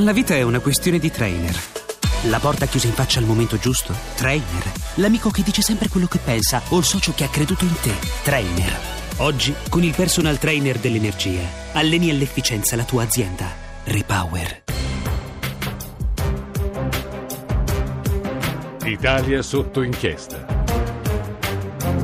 La vita è una questione di trainer. La porta chiusa in faccia al momento giusto? Trainer. L'amico che dice sempre quello che pensa o il socio che ha creduto in te? Trainer. Oggi, con il personal trainer dell'energia, alleni all'efficienza la tua azienda. Repower. Italia sotto inchiesta.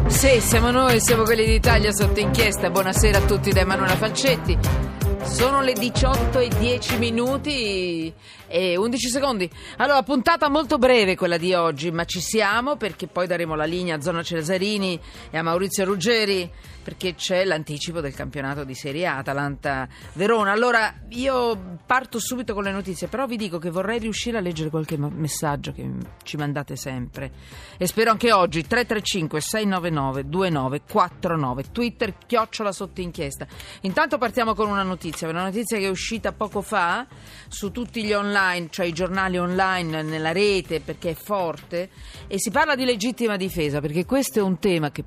Sì, siamo noi, siamo quelli d'Italia sotto inchiesta. Buonasera a tutti da Emanuela Falcetti. Sono le 18 e 10 minuti e 11 secondi. Allora, puntata molto breve quella di oggi, ma ci siamo perché poi daremo la linea a Zona Cesarini e a Maurizio Ruggeri perché c'è l'anticipo del campionato di Serie A Atalanta-Verona. Allora, io parto subito con le notizie, però vi dico che vorrei riuscire a leggere qualche messaggio che ci mandate sempre e spero anche oggi 335 699 2949 Twitter chiocciola sotto inchiesta. Intanto partiamo con una notizia, una notizia che è uscita poco fa su tutti gli online, cioè i giornali online nella rete perché è forte e si parla di legittima difesa perché questo è un tema che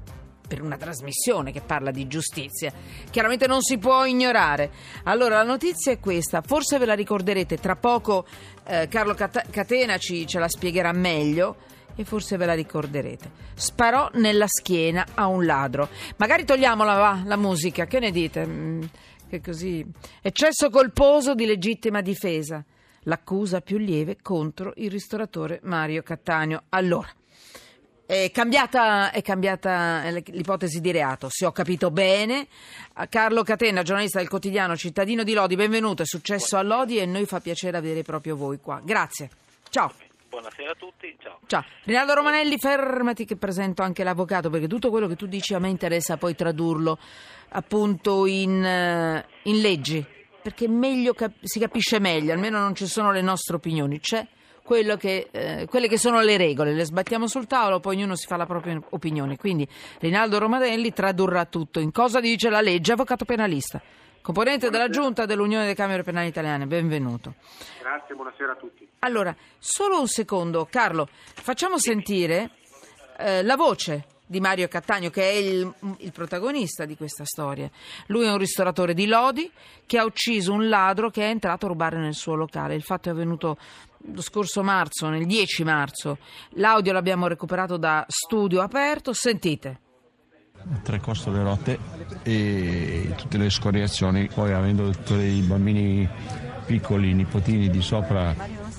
per una trasmissione che parla di giustizia. Chiaramente non si può ignorare. Allora, la notizia è questa, forse ve la ricorderete, tra poco eh, Carlo Catena ci, ce la spiegherà meglio e forse ve la ricorderete. Sparò nella schiena a un ladro. Magari togliamola va, la musica, che ne dite? Mm, che così. Eccesso colposo di legittima difesa. L'accusa più lieve contro il ristoratore Mario Cattaneo. Allora, è cambiata, è cambiata, l'ipotesi di reato, se ho capito bene. Carlo Catena, giornalista del quotidiano Cittadino di Lodi, benvenuto, è successo a Lodi e noi fa piacere avere proprio voi qua. Grazie. Ciao. Buonasera a tutti, ciao. Ciao. Rinaldo Romanelli, fermati che presento anche l'avvocato perché tutto quello che tu dici a me interessa poi tradurlo appunto in, eh, in leggi, perché meglio cap- si capisce meglio, almeno non ci sono le nostre opinioni, c'è che, eh, quelle che sono le regole, le sbattiamo sul tavolo, poi ognuno si fa la propria opinione. Quindi Rinaldo Romadelli tradurrà tutto in cosa dice la legge, avvocato penalista. Componente della Giunta dell'Unione delle Camere Penali Italiane, benvenuto. Grazie, buonasera a tutti. Allora, solo un secondo, Carlo, facciamo sentire eh, la voce di Mario Cattaneo, che è il, il, protagonista di questa storia. Lui è un ristoratore di Lodi che ha ucciso un ladro che è entrato a rubare nel suo locale. Il fatto è avvenuto lo scorso marzo, nel 10 marzo. L'audio l'abbiamo recuperato da studio aperto. Sentite. Tre costole rotte e tutte le scoriazioni, poi avendo tutti i bambini piccoli, nipotini di sopra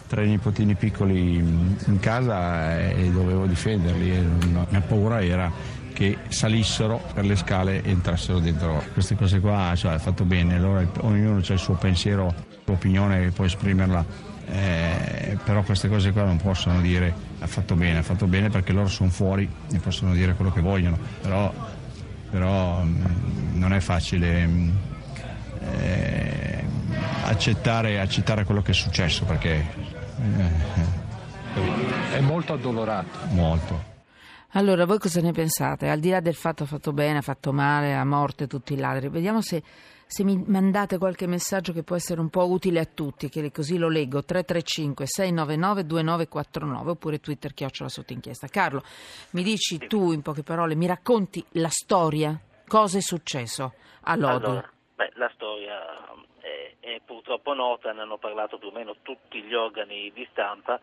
tre nipotini piccoli in casa e dovevo difenderli. La mia paura era che salissero per le scale e entrassero dentro. Queste cose qua cioè, ha fatto bene, allora ognuno ha il suo pensiero, l'opinione può esprimerla, eh, però queste cose qua non possono dire ha fatto bene, ha fatto bene perché loro sono fuori e possono dire quello che vogliono, però, però mm, non è facile. Mm, eh, accettare, accettare quello che è successo perché è molto addolorato. Molto. Allora, voi cosa ne pensate? Al di là del fatto ha fatto bene, ha fatto male, a morte tutti i ladri, vediamo se, se, mi mandate qualche messaggio che può essere un po' utile a tutti, che così lo leggo, 335-699-2949 oppure Twitter chiocciola sotto inchiesta. Carlo, mi dici tu in poche parole, mi racconti la storia? Cosa è successo a Lodi? Allora, beh, la storia è purtroppo nota, ne hanno parlato più o meno tutti gli organi di stampa.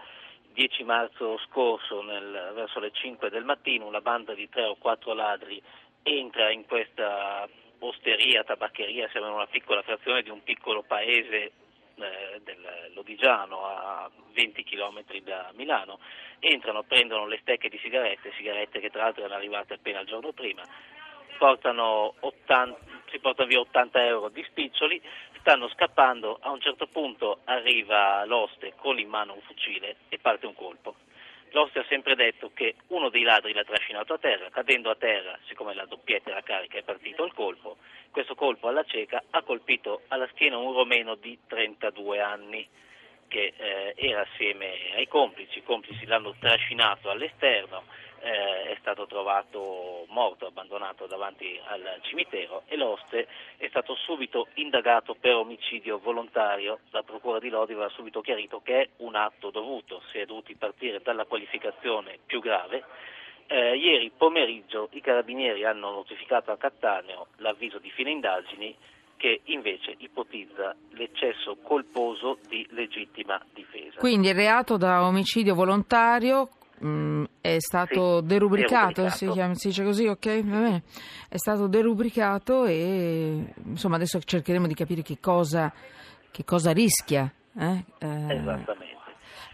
Il 10 marzo scorso, nel, verso le 5 del mattino, una banda di tre o quattro ladri entra in questa osteria, tabaccheria, siamo in una piccola frazione di un piccolo paese eh, del Lodigiano a 20 km da Milano, entrano, prendono le stecche di sigarette, sigarette che tra l'altro erano arrivate appena il giorno prima, portano 80, si portano via 80 euro di spiccioli, stanno scappando, a un certo punto arriva l'oste con in mano un fucile e parte un colpo. L'oste ha sempre detto che uno dei ladri l'ha trascinato a terra, cadendo a terra, siccome la doppietta era carica, è partito il colpo. Questo colpo alla cieca ha colpito alla schiena un romeno di 32 anni che eh, era assieme ai complici, i complici l'hanno trascinato all'esterno, eh, è stato trovato morto, abbandonato davanti al cimitero e l'oste è stato subito indagato per omicidio volontario. La Procura di Lodi aveva subito chiarito che è un atto dovuto, si è dovuti partire dalla qualificazione più grave. Eh, ieri pomeriggio i carabinieri hanno notificato a Cattaneo l'avviso di fine indagini che invece ipotizza l'eccesso colposo di legittima difesa. Quindi il reato da omicidio volontario mh, è stato Sì, derubricato, derubricato. Si, chiama- si dice così, ok? Va bene. È stato derubricato e insomma adesso cercheremo di capire che cosa, che cosa rischia. eh? Eh, Esattamente.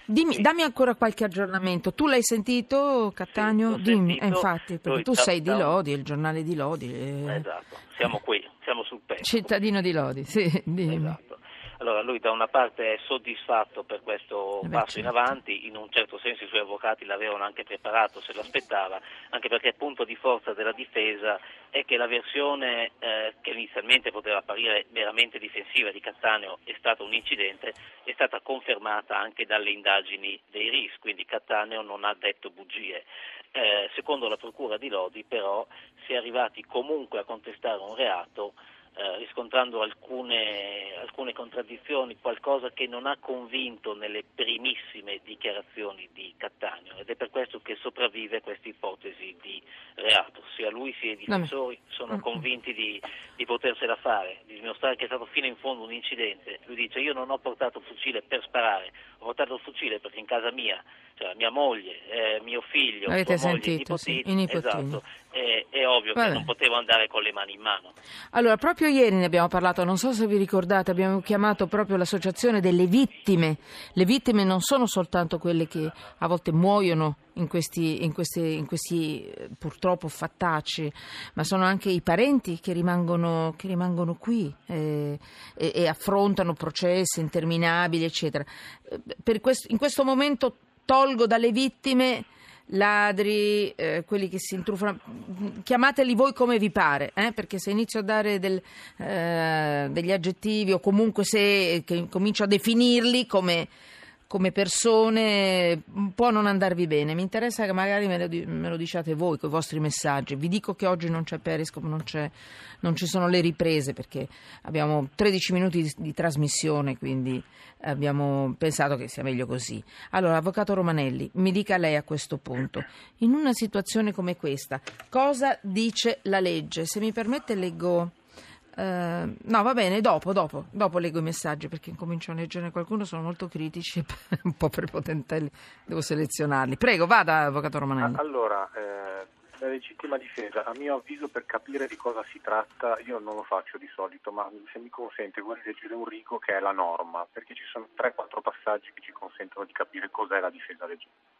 dimmi- dammi ancora qualche aggiornamento. Tu l'hai sentito, Cattaneo? l'ho Dimmi, sentito. eh, infatti, perché Noi tu sei di Lodi, il giornale di Lodi. eh, Esatto, siamo qui, siamo sul pezzo. Cittadino di Lodi, sì, dimmi. Esatto. Allora lui da una parte è soddisfatto per questo Eh beh, passo in certo. avanti, in un certo senso i suoi avvocati l'avevano anche preparato, se lo aspettava, anche perché il punto di forza della difesa è che la versione eh, che inizialmente poteva apparire meramente difensiva di Cattaneo è stata un incidente, è stata confermata anche dalle indagini dei RIS, quindi Cattaneo non ha detto bugie. Eh, secondo la Procura di Lodi però si è arrivati comunque a contestare un reato eh, riscontrando alcune, alcune contraddizioni, qualcosa che non ha convinto nelle primissime dichiarazioni di Cattaneo ed è per questo che sopravvive questa ipotesi di reato. Sia lui sia i difensori sono Mm. convinti di, di potersela fare, di dimostrare che è stato fino in fondo un incidente. Lui dice io non ho portato il fucile per sparare, ho portato il fucile perché in casa mia, cioè mia moglie, eh, mio figlio, Avete moglie, sì, i nipotini. esatto, è, è ovvio Vabbè. che non potevo andare con le mani in mano. Allora, proprio ieri ne abbiamo parlato, non so se vi ricordate, abbiamo chiamato proprio l'associazione delle vittime. Le vittime non sono soltanto quelle che a volte muoiono in questi, in questi- in questi, eh, purtroppo fattacci, ma sono anche i parenti che rimangono, che rimangono qui eh, e, e affrontano processi interminabili, eccetera. Eh, questo- in questo momento tolgo dalle vittime ladri, eh, quelli che si intrufano, chiamateli voi come vi pare, eh, perché se inizio a dare del, eh, degli aggettivi o comunque se comincio a definirli come, come persone può non andarvi bene. Mi interessa che magari me lo, me lo diciate voi con i vostri messaggi. Vi dico che oggi non c'è Periscope, non, c'è- non ci sono le riprese perché abbiamo 13 minuti di, di trasmissione, quindi abbiamo pensato che sia meglio così. Allora, Avvocato Romanelli, mi dica lei a questo punto, in una situazione come questa, cosa dice la legge? Se mi permette leggo... eh, no, va bene, dopo, dopo, dopo leggo i messaggi perché comincio a leggere qualcuno, sono molto critici, un po' prepotentelli, devo selezionarli. Prego, vada, Avvocato Romanelli. Allora, eh, la legittima difesa, a mio avviso per capire di cosa si tratta, io non lo faccio di solito, ma se mi consente vorrei leggere un rigo che è la norma, perché ci sono 3-4 passaggi che ci consentono di capire cos'è la difesa legittima.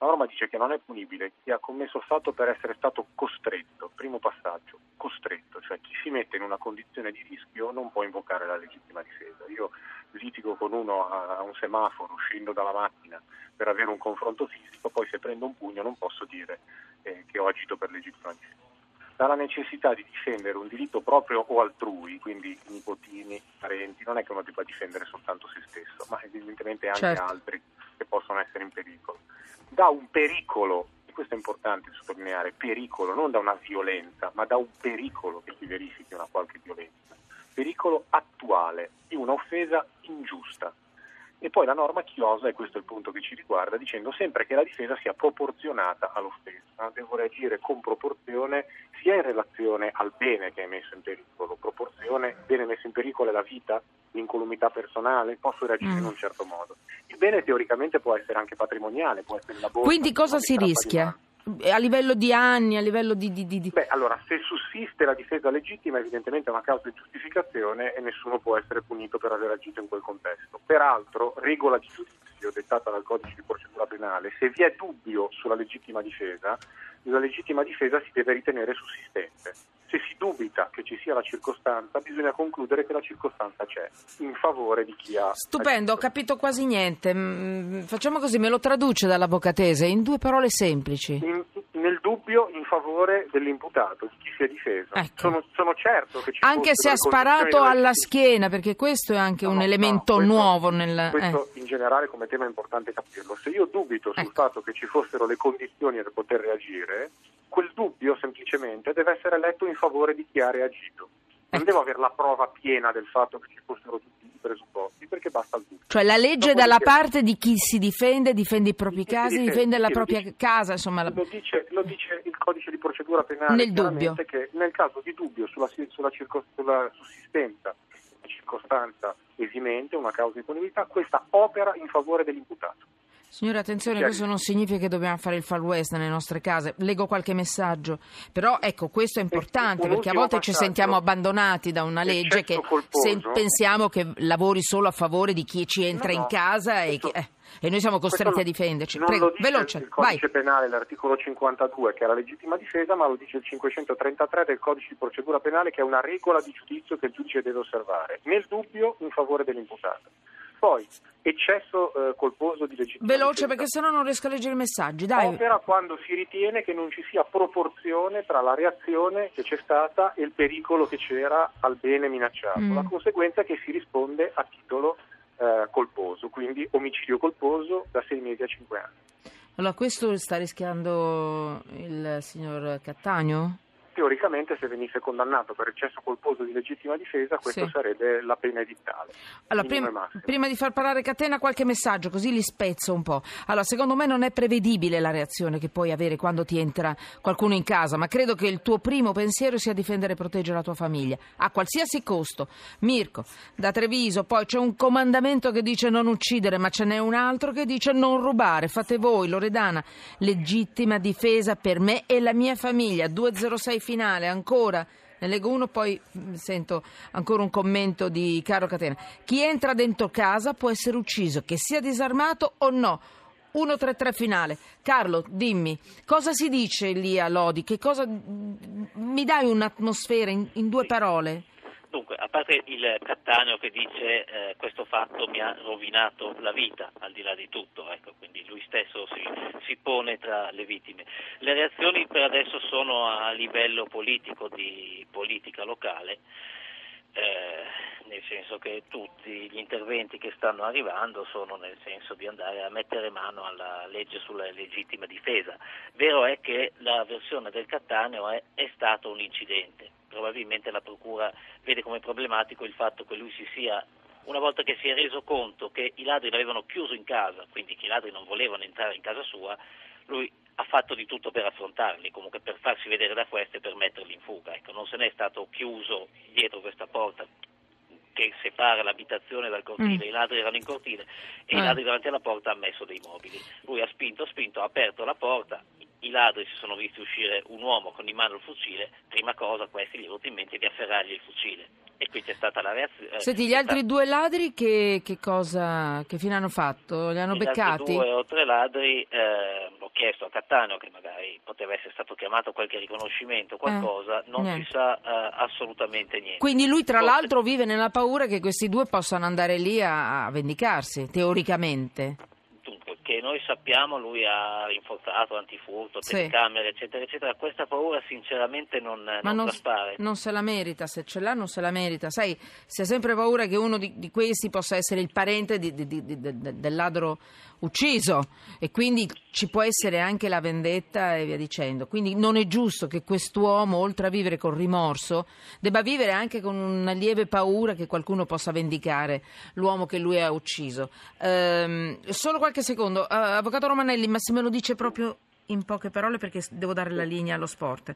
La norma dice che non è punibile chi ha commesso il fatto per essere stato costretto, primo passaggio, costretto, cioè chi si mette in una condizione di rischio non può invocare la legittima difesa. Io litigo con uno a un semaforo uscendo dalla macchina per avere un confronto fisico, poi se prendo un pugno non posso dire eh, che ho agito per legittima difesa. Dalla necessità di difendere un diritto proprio o altrui, quindi nipotini, parenti, non è che uno debba difendere soltanto se stesso, ma evidentemente anche Certo. altri che possono essere in pericolo. Da un pericolo, e questo è importante sottolineare, pericolo, non da una violenza, ma da un pericolo che si verifichi una qualche violenza, pericolo attuale di un'offesa ingiusta. E poi la norma chiosa, e questo è il punto che ci riguarda, dicendo sempre che la difesa sia proporzionata all'offesa. Devo reagire con proporzione sia in relazione al bene che è messo in pericolo, proporzione, bene messo in pericolo è la vita, l'incolumità personale, posso reagire Mm. in un certo modo. Il bene teoricamente può essere anche patrimoniale, può essere la borsa. Quindi cosa si rischia? A livello di anni, a livello di- di- di- Beh, allora, se sussiste la difesa legittima, evidentemente è una causa di giustificazione e nessuno può essere punito per aver agito in quel contesto. Peraltro, regola di giudizio dettata dal codice di procedura penale, se vi è dubbio sulla legittima difesa, la legittima difesa si deve ritenere sussistente. Se si dubita che ci sia la circostanza, bisogna concludere che la circostanza c'è, in favore di chi ha... Stupendo, ho capito quasi niente. Mm, Facciamo così, me lo traduce dall'avvocatese in due parole semplici. In- nel dubbio in favore dell'imputato, di chi si è difeso. Ecco. Sono, sono certo che ci Anche se ha sparato alla schiena, perché questo è anche No, un no, elemento questo- nuovo nel... Questo eh. in generale come tema è importante capirlo. Se io dubito sul Ecco. fatto che ci fossero le condizioni per poter reagire, quel dubbio semplicemente deve essere letto in favore di chi ha reagito. Non devo avere la prova piena del fatto che ci fossero tutti i presupposti, perché basta il dubbio. Cioè la legge è Dopodiché- dalla parte di chi si difende, difende i propri casi, difende, difende la propria dice- casa, insomma... la- Lo dice, lo dice il codice di procedura penale Nel dubbio. che nel caso di dubbio sulla, sulla, circo- sulla sussistenza di circostanza esimente, una causa di punibilità, questa opera in favore dell'imputato. Signore, attenzione, questo non significa che dobbiamo fare il far west nelle nostre case. Leggo qualche messaggio. Però ecco, questo è importante perché a volte ci sentiamo abbandonati da una legge che Eccesso colposo. se pensiamo che lavori solo a favore di chi ci entra No, no, in casa e, questo- chi- eh, e noi siamo costretti a difenderci. Non Prego, lo dice veloce, il vai. codice penale, l'articolo 52 che è la legittima difesa, ma lo dice il 533 del codice di procedura penale che è una regola di giudizio che il giudice deve osservare, nel dubbio in favore dell'imputato. Poi, eccesso eh, colposo di legittima Veloce perché sennò non riesco a leggere i messaggi. Dai. Opera quando si ritiene che non ci sia proporzione tra la reazione che c'è stata e il pericolo che c'era al bene minacciato. Mm. La conseguenza è che si risponde a titolo eh, colposo, quindi omicidio colposo da 6 mesi a 5 anni. Allora, questo sta rischiando il signor Cattaneo? Teoricamente se venisse condannato per eccesso colposo di legittima difesa questo Sì. sarebbe la pena edittale. Allora, massimo. prima di far parlare Catena, qualche messaggio, così li spezzo un po'. Allora, secondo me non è prevedibile la reazione che puoi avere quando ti entra qualcuno in casa, ma credo che il tuo primo pensiero sia difendere e proteggere la tua famiglia, a qualsiasi costo. Mirko, da Treviso, poi c'è un comandamento che dice non uccidere, ma ce n'è un altro che dice non rubare. Fate voi, Loredana, legittima difesa per me e la mia famiglia. 206 finale, ancora. Ne leggo uno, poi mm, sento ancora un commento di Caro Catena. Chi entra dentro casa può essere ucciso, che sia disarmato o no. 1-3-3 finale. Carlo, dimmi, cosa si dice lì a Lodi? Che cosa... Mi dai un'atmosfera in, in due parole? Dunque, a parte il Cattaneo che dice eh, questo fatto mi ha rovinato la vita, al di là di tutto, ecco, quindi lui stesso si, si pone tra le vittime. Le reazioni per adesso sono a livello politico, di politica locale, eh, nel senso che tutti gli interventi che stanno arrivando sono nel senso di andare a mettere mano alla legge sulla legittima difesa. Vero è che la versione del Cattaneo è, è stato un incidente, probabilmente la Procura vede come problematico il fatto che lui si sia una volta che si è reso conto che i ladri l'avevano chiuso in casa, quindi che i ladri non volevano entrare in casa sua, lui ha fatto di tutto per affrontarli, comunque per farsi vedere da queste e per metterli in fuga. Ecco, non se n'è stato chiuso dietro questa porta che separa l'abitazione dal cortile, Mm. i ladri erano in cortile e Ah. i ladri davanti alla porta hanno messo dei mobili. Lui ha spinto, spinto, ha aperto la porta, i ladri si sono visti uscire un uomo con in mano il fucile, prima cosa questi gli è venuto in mente di afferrargli il fucile e qui c'è stata la reazione. Senti, gli altri due ladri che, che cosa, che fine hanno fatto? Li hanno Gli altri beccati? due o tre ladri, eh, ho chiesto a Cattaneo che magari poteva essere stato chiamato qualche riconoscimento, qualcosa, non niente. si sa eh, assolutamente niente. Quindi lui tra Forse- l'altro vive nella paura che questi due possano andare lì a, a vendicarsi, teoricamente. Noi sappiamo lui ha rinforzato antifurto, Sì. telecamere, eccetera, eccetera. Questa paura sinceramente non, Ma non non, traspare. non se la merita, se ce l'ha non se la merita. Sai, si ha sempre paura che uno di, di questi possa essere il parente di- di- di- di- de- del ladro ucciso e quindi ci può essere anche la vendetta e via dicendo. Quindi non è giusto che quest'uomo, oltre a vivere con rimorso, debba vivere anche con una lieve paura che qualcuno possa vendicare l'uomo che lui ha ucciso. Ehm, solo qualche secondo. Eh, Avvocato Romanelli, ma se me lo dice proprio in poche parole perché devo dare la linea allo sport.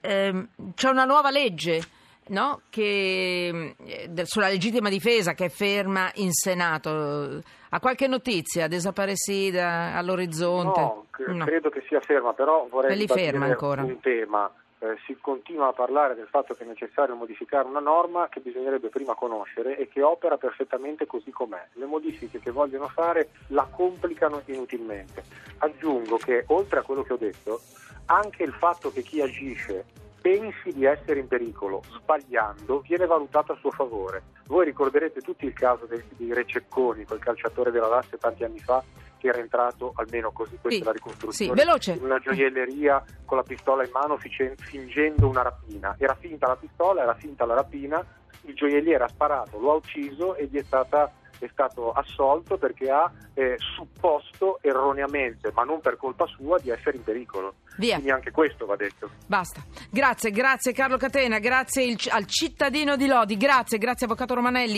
Ehm, c'è una nuova legge no? che, eh, sulla legittima difesa che è ferma in Senato. Ha qualche notizia? Desaparecida all'orizzonte? No, c- No. credo che sia ferma, però vorrei ferma ancora. un tema. Eh, si continua a parlare del fatto che è necessario modificare una norma che bisognerebbe prima conoscere e che opera perfettamente così com'è. Le modifiche che vogliono fare la complicano inutilmente. Aggiungo che, oltre a quello che ho detto, anche il fatto che chi agisce pensi di essere in pericolo sbagliando viene valutato a suo favore. Voi ricorderete tutti il caso di Rececconi, quel calciatore della Lazio tanti anni fa era entrato, almeno così questa Sì, è la ricostruzione, sì, in una gioielleria con la pistola in mano fingendo una rapina. Era finta la pistola, era finta la rapina, il gioielliere ha sparato, lo ha ucciso e gli è, stata- è stato assolto perché ha eh, supposto erroneamente, ma non per colpa sua, di essere in pericolo. Via. Quindi anche questo va detto. Basta. Grazie, grazie Carlo Catena, grazie il- al cittadino di Lodi, grazie, grazie Avvocato Romanelli.